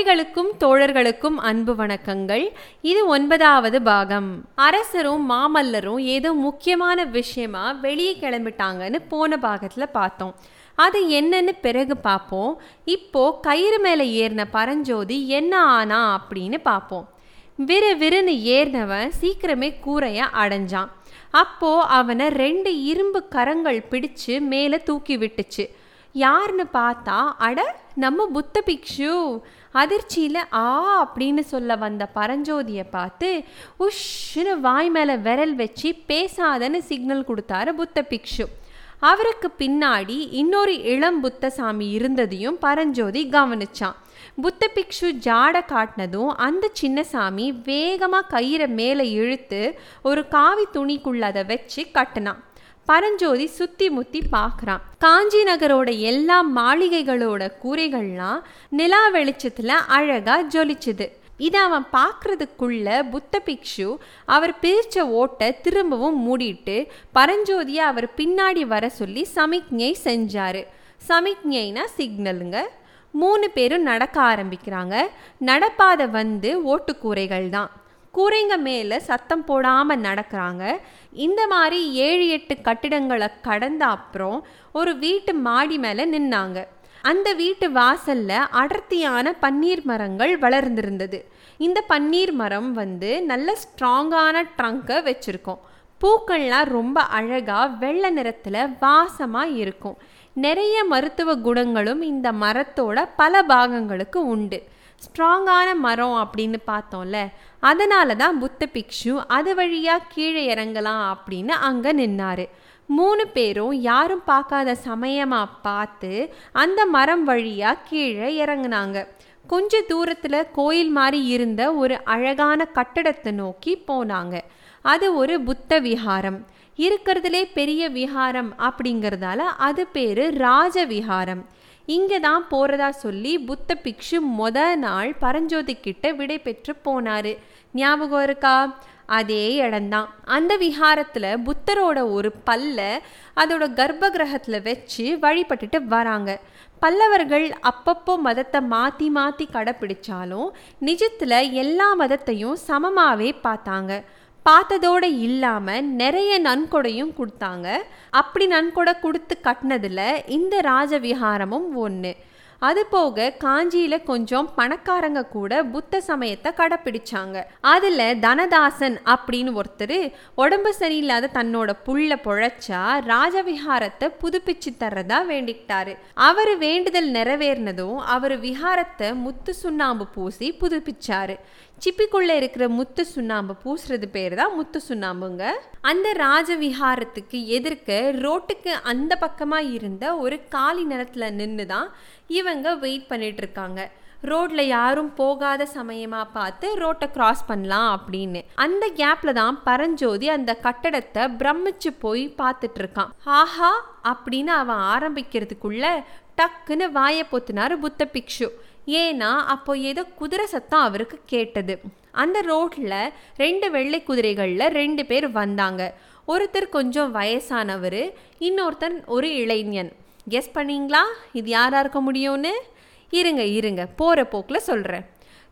தோழிகளுக்கும் தோழர்களுக்கும் அன்பு வணக்கங்கள். இது ஒன்பதாவது பாகம். அரசரும் மாமல்லரும் ஏதோ முக்கியமான விஷயமா வெளியே கிளம்பிட்டாங்கன்னு போன பாகத்துல பார்த்தோம். அது என்னன்னு பிறகு பார்ப்போம். இப்போ கயிறு மேலே ஏறின பரஞ்சோதி என்ன ஆனா அப்படின்னு பார்ப்போம். விறு விறுன்னு ஏறினவன் சீக்கிரமே கூரைய அடைஞ்சான். அப்போ அவனை ரெண்டு இரும்பு கரங்கள் பிடிச்சு மேலே தூக்கி விட்டுச்சு. யாருன்னு பார்த்தா அட நம்ம புத்த பிக்ஷு அதிர்ச்சியில் ஆ அப்படின்னு சொல்ல வந்த பரஞ்சோதியை பார்த்து உஷ்னு வாய் மேலே விரல் வச்சு பேசாதன்னு சிக்னல் கொடுத்தாரு புத்த பிக்ஷு. அவருக்கு பின்னாடி இன்னொரு இளம் புத்தசாமி இருந்ததையும் பரஞ்சோதி கவனிச்சான். புத்த பிக்ஷு ஜாட காட்டினதும் அந்த சின்ன சாமி வேகமாக கயிறை மேலே இழுத்து ஒரு காவி துணிக்குள்ள அதை வச்சு கட்டினான். பரஞ்சோதி சுத்தி முத்தி பார்க்குறான். காஞ்சி நகரோட எல்லா மாளிகைகளோட கூரைகள்லாம் நிலா வெளிச்சத்தில் அழகாக ஜொலிச்சுது. இதை அவன் பார்க்கறதுக்குள்ள புத்த பிக்ஷு அவர் பிரித்த ஓட்டை திரும்பவும் மூடிட்டு பரஞ்சோதியை அவர் பின்னாடி வர சொல்லி சமிக்ஞை செஞ்சார். சமிக்ஞைனா சிக்னலுங்க. மூணு பேரும் நடக்க ஆரம்பிக்கிறாங்க. நடப்பாதை வந்து ஓட்டுக்கூரைகள் தான் கூரைங்க மேலே சத்தம் போடாமல் நடக்கிறாங்க. இந்த மாதிரி ஏழு எட்டு கட்டிடங்களை கடந்த அப்புறம் ஒரு வீட்டு மாடி மேலே நின்னாங்க. அந்த வீட்டு வாசல்ல அடர்த்தியான பன்னீர் மரங்கள் வளர்ந்திருந்தது. இந்த பன்னீர் மரம் வந்து நல்ல ஸ்ட்ராங்கான ட்ரங்கை வச்சுருக்கோம். பூக்கள்லாம் ரொம்ப அழகாக வெள்ளை நிறத்தில் வாசமாக இருக்கும். நிறைய மருத்துவ குணங்களும் இந்த மரத்தோட பல பாகங்களுக்கு உண்டு. ஸ்ட்ராங்கான மரம் அப்படின்னு பார்த்தோம்ல அதனால தான் புத்த பிக்ஷு அது வழியாக கீழே இறங்கலாம் அப்படின்னு அங்கே நின்னார். மூணு பேரும் யாரும் பார்க்காத சமயமாக பார்த்து அந்த மரம் வழியாக கீழே இறங்குனாங்க. கொஞ்ச தூரத்தில் கோயில் மாதிரி இருந்த ஒரு அழகான கட்டடத்தை நோக்கி போனாங்க. அது ஒரு புத்த விஹாரம். இருக்கிறதுலே பெரிய விஹாரம் அப்படிங்கிறதால அது பேர் ராஜ விஹாரம். இங்கே தான் போகிறதா சொல்லி புத்த பிக்ஷு மொத நாள் பரஞ்சோதி கிட்ட விடை பெற்று போனார். ஞாபகம் இருக்கா? அதே இடம்தான். அந்த விஹாரத்தில் புத்தரோட ஒரு பல்ல அதோட கர்ப்ப கிரகத்தில் வச்சு வழிபட்டுட்டு வராங்க. பல்லவர்கள் அப்பப்போ மதத்தை மாற்றி மாற்றி கடைப்பிடிச்சாலும் நிஜத்தில் எல்லா மதத்தையும் சமமாகவே பார்த்தாங்க. பார்த்ததோடு இல்லாமல் நிறைய நன்கொடையும் கொடுத்தாங்க. அப்படி நன்கொடை கொடுத்து கட்டினதில் இந்த ராஜவிஹாரமும் ஒன்று அது போக காஞ்சியில் கொஞ்சம் பணக்காரங்க கூட புத்த சமயத்தை கடைப்பிடிச்சாங்க. அதில் தனதாசன் அப்படின்னு ஒருத்தர் உடம்பு சரியில்லாத தன்னோட புள்ள பொழைச்சா ராஜவிஹாரத்தை புதுப்பிச்சு தர்றதா வேண்டிக்கிட்டாரு. அவர் வேண்டுதல் நிறைவேறினதும் அவர் விஹாரத்தை முத்து சுண்ணாம்பு பூசி புதுப்பிச்சாரு. சிப்பிக்குள்ளே இருக்கிற முத்து சுண்ணாம்பு பூசுறது பேர் தான் முத்து சுண்ணாம்புங்க. அந்த ராஜவிஹாரத்துக்கு எதிர்க்க ரோட்டுக்கு அந்த பக்கமாக இருந்த ஒரு காலி நிலத்தில் நின்று தான் இவங்க வெயிட் பண்ணிட்டு இருக்காங்க ரோட்ல யாரும் போகாத சமயமா பார்த்து ரோட்டை கிராஸ் பண்ணலாம் அப்படின்னு. அந்த கேப்ல தான் பரஞ்சோதி அந்த கட்டடத்தை பிரமிச்சு போய் பார்த்துட்டு இருக்கான் ஆஹா! அப்படின்னு அவன் ஆரம்பிக்கிறதுக்குள்ள டக்குன்னு வாயை பொத்துனாரு புத்த பிக்ஷு. ஏன்னா அப்போ ஏதோ குதிரை சத்தம் அவருக்கு கேட்டது. அந்த ரோட்டில் ரெண்டு வெள்ளை குதிரைகளில் ரெண்டு பேர் வந்தாங்க. ஒருத்தர் கொஞ்சம் வயசானவர் இன்னொருத்தர் ஒரு இளைஞன். கெஸ் பண்ணீங்களா? இது யாராக இருக்க முடியும்னு? இருங்க இருங்க போகிற போக்கில் சொல்கிறேன்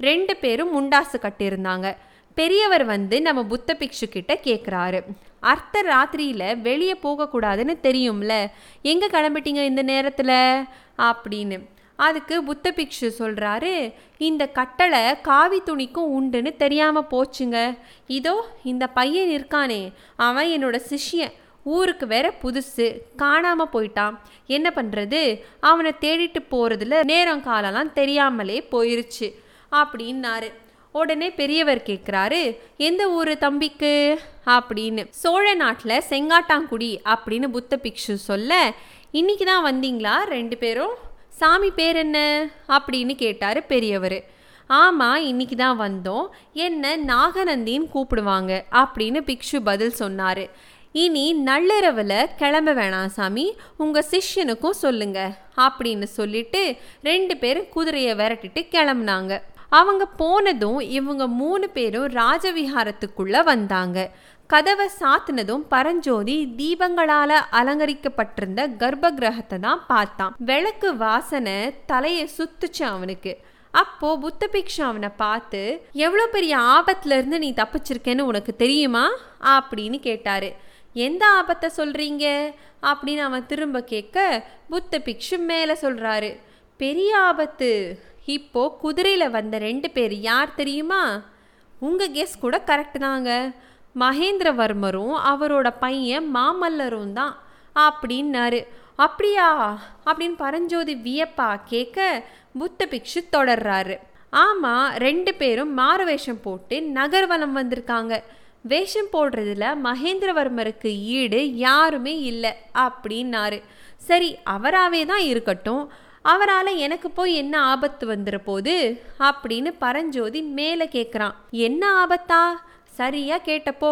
ரெண்டு பேரும் முண்டாசு கட்டியிருந்தாங்க. பெரியவர் வந்து நம்ம புத்த பிக்ஷு கிட்ட கேட்குறாரு அர்த்த ராத்திரியில் வெளியே போகக்கூடாதுன்னு தெரியும்ல? எங்கே கிளம்பிட்டீங்க இந்த நேரத்தில்? அப்படின்னு. அதுக்கு புத்த பிக்ஷு சொல்கிறாரு இந்த கட்டளை காவி துணிக்கும் உண்டுன்னு தெரியாமல் போச்சுங்க. இதோ இந்த பையன் இருக்கானே அவன் என்னோட சிஷ்யன் ஊருக்கு வேற புதுசு காணாமல் போயிட்டான். என்ன பண்ணுறது அவனை தேடிட்டு போகிறதுல நேரம் காலம்லாம் தெரியாமலே போயிருச்சு அப்படின்னாரு. உடனே பெரியவர் கேட்குறாரு எந்த ஊர் தம்பிக்கு? அப்படின்னு. சோழ நாட்டில் செங்காட்டாங்குடி அப்படின்னு புத்த பிக்ஷு சொல்ல இன்னைக்கு தான் வந்தீங்களா ரெண்டு பேரும்? சாமி பேர் என்ன? அப்படின்னு கேட்டார் பெரியவர். ஆமாம் இன்னைக்கு தான் வந்தோம். என்ன நாகநந்தின்னு கூப்பிடுவாங்க அப்படின்னு பிக்ஷு பதில் சொன்னார். இனி நள்ளிரவில் கிளம்ப வேணாம் சாமி. உங்கள் சிஷ்யனுக்கும் சொல்லுங்க அப்படின்னு சொல்லிட்டு ரெண்டு பேரும் குதிரையை விரட்டிட்டு கிளம்புனாங்க. அவங்க போனதும் இவங்க மூணு பேரும் ராஜவிஹாரத்துக்குள்ள வந்தாங்க. கதவை சாத்தினதும் பரஞ்சோதி தீபங்களால அலங்கரிக்கப்பட்டிருந்த கர்ப்ப கிரகத்தை தான் பார்த்தான். விளக்கு வாசனை தலையை சுத்துச்சு அவனுக்கு. அப்போ புத்தபிக்ஷு அவனை பார்த்து எவ்வளோ பெரிய ஆபத்துல இருந்து நீ தப்பிச்சிருக்கேன்னு உனக்கு தெரியுமா? அப்படின்னு கேட்டாரு. எந்த ஆபத்தை சொல்றீங்க? அப்படின்னு அவன் திரும்ப கேட்க புத்த பிக்ஷு மேலே சொல்றாரு. பெரிய ஆபத்து. இப்போ குதிரையில வந்த ரெண்டு பேர் யார் தெரியுமா? உங்க கெஸ் கூட கரெக்ட் தாங்க. மகேந்திரவர்மரும் அவரோட பையன் மாமல்லரும் தான் அப்படின்னாரு. அப்படியா அப்படின்னு பரஞ்சோதி வியப்பா கேட்க புத்த பிக்ஷு தொடர்றாரு. ஆமாம் ரெண்டு பேரும் மாறு வேஷம் போட்டு நகர்வலம் வந்திருக்காங்க. வேஷம் போடுறதுல மகேந்திரவர்மருக்கு ஈடு யாருமே இல்லை அப்படின்னாரு. சரி அவராகவே தான் இருக்கட்டும். அவரால் எனக்கு போய் என்ன ஆபத்து வந்துட போது அப்படின்னு பரஞ்சோதி மேலே கேட்குறான் என்ன ஆபத்தா? சரியா கேட்டப்போ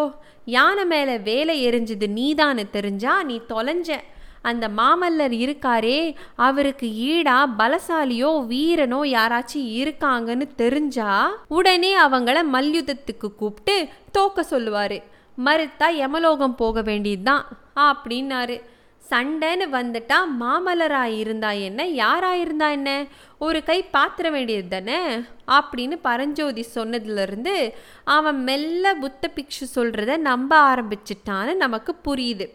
யானை மேலே வேலை எரிஞ்சது நீதான்னு தெரிஞ்சா நீ தொலைஞ்ச. அந்த மாமல்லர் இருக்காரே அவருக்கு ஈடா பலசாலியோ வீரனோ யாராச்சும் இருக்காங்கன்னு தெரிஞ்சா உடனே அவங்கள மல்யுத்தத்துக்கு கூப்பிட்டு தோக்க சொல்லுவாரு. மறுத்தா யமலோகம் போக வேண்டியதுதான் அப்படின்னாரு. சண்டைன்னு வந்துட்டா மாமலராக இருந்தா என்ன? யாராக இருந்தா என்ன? ஒரு கை பாத்திர வேண்டியது தானே? அப்படின்னு பரஞ்சோதி சொன்னதுலேருந்து அவன் மெல்ல புத்த பிக்ஷு சொல்கிறத நம்ப ஆரம்பிச்சிட்டான்னு நமக்கு புரியுது.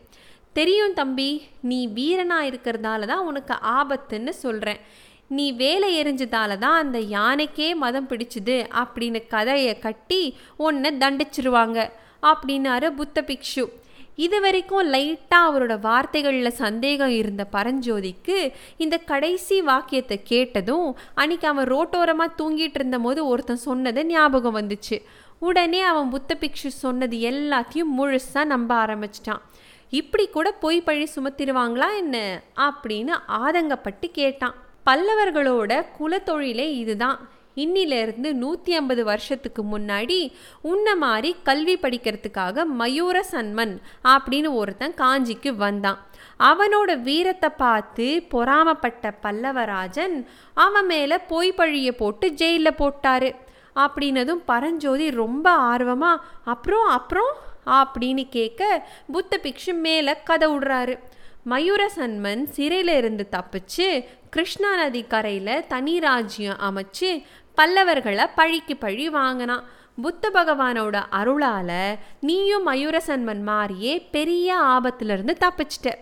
தெரியும் தம்பி நீ வீரனாக இருக்கிறதால தான் உனக்கு ஆபத்துன்னு சொல்கிறேன் நீ வேலை எரிஞ்சதால தான் அந்த யானைக்கே மதம் பிடிச்சுது அப்படின்னு கதையை கட்டி உன்னை தண்டிச்சிருவாங்க அப்படின்னாரு புத்த பிக்ஷு. இது வரைக்கும் லைட்டாக அவரோட வார்த்தைகளில் சந்தேகம் இருந்த பரஞ்சோதிக்கு இந்த கடைசி வாக்கியத்தை கேட்டதும் அன்னைக்கு அவன் ரோட்டோரமாக தூங்கிட்டு இருந்தபோது ஒருத்தன் சொன்னது ஞாபகம் வந்துச்சு. உடனே அவன் புத்த பிக்ஷு சொன்னது எல்லாத்தையும் முழுசாக நம்ப ஆரம்பிச்சிட்டான். இப்படி கூட பொய் பழி சுமத்திடுவாங்களா என்ன? அப்படின்னு ஆதங்கப்பட்டு கேட்டான். பல்லவர்களோட குலத்தொழிலே இதுதான். இன்னிலிருந்து நூற்றி ஐம்பது வருஷத்துக்கு முன்னாடி உன்ன மாதிரி கல்வி படிக்கிறதுக்காக மயூர சன்மன் அப்படின்னு ஒருத்தன் காஞ்சிக்கு வந்தான். அவனோட வீரத்தை பார்த்து பொறாமப்பட்ட பல்லவராஜன் அவன் மேலே பொய் பழியை போட்டு ஜெயிலில் போட்டாரு. அப்படின்னதும் பரஞ்சோதி ரொம்ப ஆர்வமாக அப்புறம் அப்புறம்? அப்படின்னு கேட்க புத்த பிக்ஷு மேலே கதை விடுறாரு மயூர சன்மன் சிறையில இருந்து தப்பிச்சு கிருஷ்ணா நதி கரையில் தனி ராஜ்யம் அமைச்சு பல்லவர்களை பழிக்கு பழி வாங்கினான் புத்த பகவானோட அருளால் நீயும் மயூரசன்மன் மாதிரியே பெரிய ஆபத்திலிருந்து தப்பிச்சிட்ட.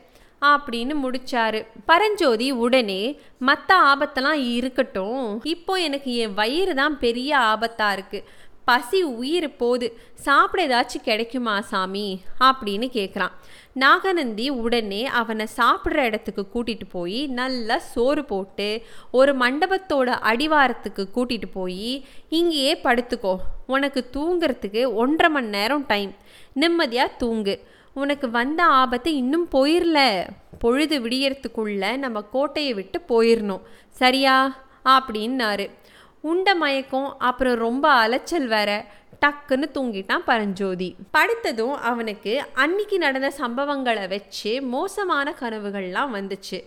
அப்படின்னு முடிச்சாரு. பரஞ்சோதி உடனே மற்ற ஆபத்தெல்லாம் இருக்கட்டும். இப்போ எனக்கு என் வயிறு தான் பெரிய ஆபத்தாக இருக்கு. பசி உயிர் போகுது சாப்பிட ஏதாச்சும் கிடைக்குமா சாமி? அப்படின்னு கேட்குறான் நாகநந்தி உடனே அவனை சாப்பிட்ற இடத்துக்கு கூட்டிகிட்டு போய் நல்லா சோறு போட்டு ஒரு மண்டபத்தோட அடிவாரத்துக்கு கூட்டிகிட்டு போய் இங்கேயே படுத்துக்கோ. உனக்கு தூங்குறதுக்கு ஒன்றரை மணி நேரம் டைம். நிம்மதியாக தூங்கு. உனக்கு வந்த ஆபத்து இன்னும் போயிரல. பொழுது விடியறதுக்குள்ள நம்ம கோட்டையை விட்டு போயிடணும் சரியா? அப்படின்னாரு. உண்ட மயக்கம் அப்புறம் ரொம்ப அலைச்சல் வேற. டக்குன்னு தூங்கிட்டான் பரஞ்சோதி. படுத்ததும் அவனுக்கு அன்னைக்கு நடந்த சம்பவங்களை வச்சு மோசமான கனவுகள்லாம் வந்துச்சு.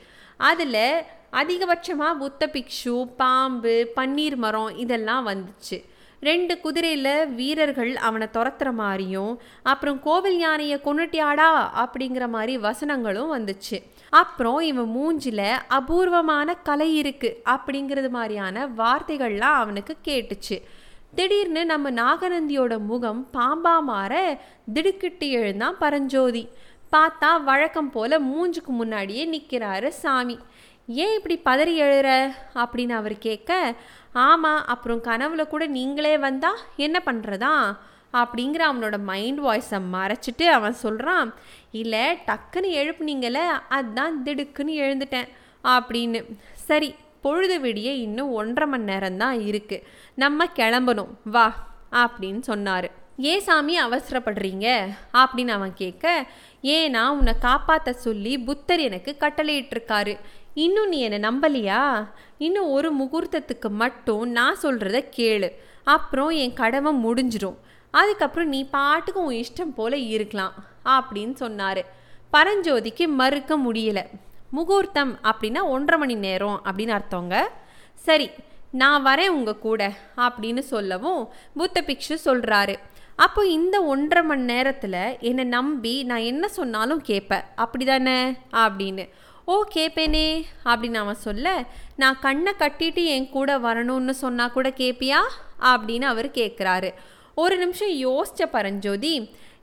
அதில் அதிகபட்சமாக புத்த பிக்ஷு பாம்பு பன்னீர் மரம் இதெல்லாம் வந்துச்சு. ரெண்டு குதிரையில் வீரர்கள் அவனை துரத்துற மாதிரியும் அப்புறம் கோவில் யானையை கொண்டுட்டியாடா அப்படிங்கிற மாதிரி வசனங்களும் வந்துச்சு. அப்புறம் இவன் மூஞ்சில் அபூர்வமான கலை இருக்குது அப்படிங்கிறது மாதிரியான வார்த்தைகள்லாம் அவனுக்கு கேட்டுச்சு. திடீர்னு நம்ம நாகநந்தியோட முகம் பாம்பா மாற திடுக்கிட்டு எழுந்தான் பரஞ்சோதி. பார்த்தா வழக்கம் போல மூஞ்சுக்கு முன்னாடியே நிற்கிறாரு சாமி. ஏன் இப்படி பதறி எழுற? அப்படின்னு அவர் கேட்க ஆமாம் அப்புறம் கனவுல கூட நீங்களே வந்தா என்ன பண்ணுறதா அப்படிங்கிற அவனோட மைண்ட் வாய்ஸை மறைச்சிட்டு அவன் சொல்கிறான் இல்லை டக்குன்னு எழுப்புனீங்களே அதுதான் திடுக்குன்னு எழுந்துட்டேன் அப்படின்னு. சரி பொழுது விடிய இன்னும் ஒன்றரை மணி நேரம் தான் இருக்குது நம்ம கிளம்பணும். வா அப்படின்னு சொன்னார். ஏன் சாமி அவசரப்படுறீங்க? அப்படின்னு அவன் கேட்க ஏன்னா உன்னை காப்பாற்ற சொல்லி புத்தர் எனக்கு கட்டளையிட்டிருக்காரு. இன்னும் நீ என்னை நம்பலையா? இன்னும் ஒரு முகூர்த்தத்துக்கு மட்டும் நான் சொல்கிறத கேளு. அப்புறம் என் கடமை முடிஞ்சிடும். அதுக்கப்புறம் நீ பாட்டுக்கு உன் இஷ்டம் போல இருக்கலாம் அப்படின்னு சொன்னார். பரஞ்சோதிக்கு மறுக்க முடியலை. முகூர்த்தம் அப்படின்னா ஒன்றரை மணி நேரம் அப்படின்னு அர்த்தங்க. சரி நான் வரேன் உங்கள் கூட அப்படின்னு சொல்லவும் புத்த பிக்ஷு சொல்கிறாரு அப்போ இந்த ஒன்றரை மணி நேரத்தில் என்னை நம்பி நான் என்ன சொன்னாலும் கேட்பேன் அப்படி தானே அப்படின்னு. ஓ கேட்பேனே அப்படின்னு அவன் சொல்ல நான் கண்ணை கட்டிட்டு என் கூட வரணும்னு சொன்னால் கூட கேட்பியா அப்படின்னு அவர் கேட்குறாரு ஒரு நிமிஷம் யோசித்த பரஞ்சோதி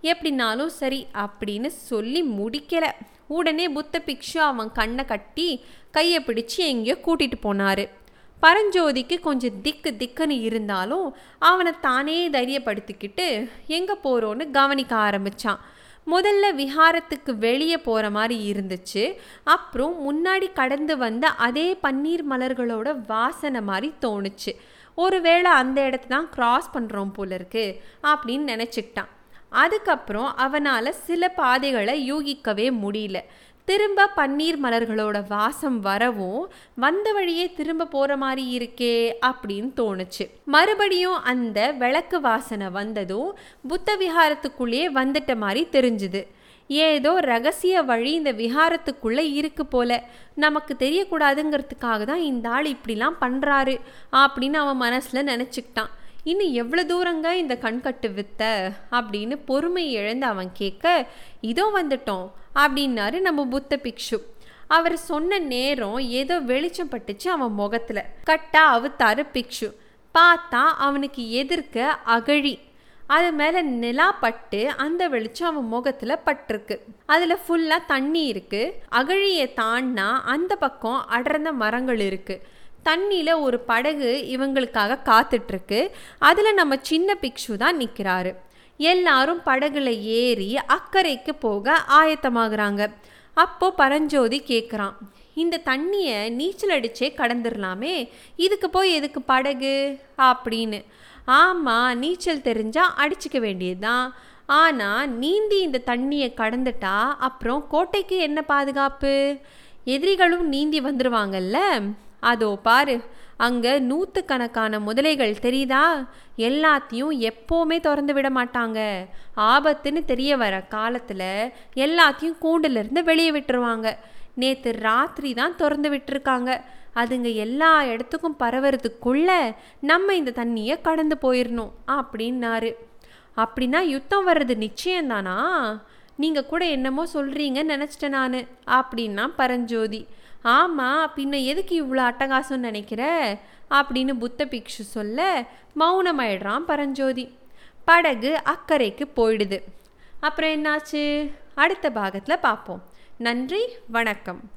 எப்படினாலும் சரி அப்படின்னு சொல்லி முடிக்கலை. உடனே புத்த பிக்ஷு அவன் கண்ணை கட்டி கையை பிடிச்சு எங்கேயோ கூட்டிட்டு போனார். பரஞ்சோதிக்கு கொஞ்சம் திக்கு திக்குன்னு இருந்தாலும் அவனை தானே தைரியப்படுத்திக்கிட்டு எங்கே போகிறோன்னு கவனிக்க ஆரம்பிச்சான். முதல்ல விஹாரத்துக்கு வெளியே போகிற மாதிரி இருந்துச்சு. அப்புறம் முன்னாடி கடந்து வந்த அதே பன்னீர் மலர்களோட வாசனை மாதிரி தோணுச்சு. ஒருவேளை அந்த இடத்த தான் க்ராஸ் பண்ணுறோம் போல இருக்கு அப்படின்னு நினச்சிக்கிட்டான். அதுக்கப்புறம் அவனால் சில பாதைகளை யூகிக்கவே முடியல. திரும்ப பன்னீர் மலர்களோட வாசம் வரவும் வந்த வழியே திரும்ப போகிற மாதிரி இருக்கே அப்படின்னு தோணுச்சு. மறுபடியும் அந்த விளக்கு வாசனை வந்ததும் புத்த விஹாரத்துக்குள்ளேயே வந்துட்ட மாதிரி தெரிஞ்சுது. ஏதோ ரகசிய வழி இந்த விஹாரத்துக்குள்ளே இருக்கு போல. நமக்கு தெரியக்கூடாதுங்கிறதுக்காக தான் இந்த ஆள் இப்படிலாம் பண்ணுறாரு அப்படின்னு அவன் மனசில் நினச்சிக்கிட்டான். இன்னும் எவ்வளோ தூரங்க இந்த கண்கட்டு வித்த? அப்படின்னு பொறுமை இழந்து அவன் கேட்க இதோ வந்துட்டோம் அப்படின்னாரு நம்ம புத்த பிக்ஷு. அவர் சொன்ன நேரம் ஏதோ வெளிச்சம் பட்டுச்சு அவன் முகத்தில். கட்டா அவுத்தாரு பிக்ஷு. பார்த்தா அவனுக்கு எதிர்க்க அகழி. அது மேலே நிலா பட்டு அந்த வெளிச்சம் அவன் முகத்தில் பட்டிருக்கு. அதில் ஃபுல்லாக தண்ணி இருக்குது அகழியை தாண்டினா அந்த பக்கம் அடர்ந்த மரங்கள் இருக்குது தண்ணியில் ஒரு படகு இவங்களுக்காக காத்துட்ருக்கு. அதில் நம்ம சின்ன பிக்ஷு தான் நிற்கிறாரு எல்லாரும் படகுல ஏறி அக்கறைக்கு போக ஆயத்தமாகறாங்க. அப்போ பரஞ்சோதி கேட்குறான் இந்த தண்ணியை நீச்சல் அடிச்சே கடந்துடலாமே இதுக்கு போய் எதுக்கு படகு? அப்படின்னு. ஆமாம் நீச்சல் தெரிஞ்சால் அடிச்சுக்க வேண்டியதுதான். ஆனால் நீந்தி இந்த தண்ணியை கடந்துட்டா அப்புறம் கோட்டைக்கு என்ன பாதுகாப்பு? எதிரிகளும் நீந்தி வந்துடுவாங்கல்ல அதோ பாரு அங்கே நூற்றுக்கணக்கான முதலைகள் தெரியுதா? எல்லாத்தையும் எப்போவுமே திறந்து விட மாட்டாங்க. ஆபத்துன்னு தெரிய வர காலத்தில் எல்லாத்தையும் கூண்டிலிருந்து வெளியே விட்டுருவாங்க. நேற்று ராத்திரி தான் திறந்து விட்டுருக்காங்க. அதுங்க எல்லா இடத்துக்கும் பரவறதுக்குள்ள நம்ம இந்த தண்ணியை கடந்து போயிடணும் அப்படின்னாரு. அப்படின்னா யுத்தம் வர்றது நிச்சயம்தானா நீங்கள் கூட என்னமோ சொல்கிறீங்கன்னு நினச்சிட்டேன் நான் அப்படின்னா பரஞ்சோதி. ஆமாம் பின்ன எதுக்கு இவ்வளோ அட்டகாசம் நினைக்கிற? அப்படின்னு புத்த பிக்ஷு சொல்ல மௌனமாயிடுறான் பரஞ்சோதி. படகு அக்கறைக்கு போயிடுது. அப்புறம் என்னாச்சு? அடுத்த பாகத்தில் பார்ப்போம் நன்றி வணக்கம்.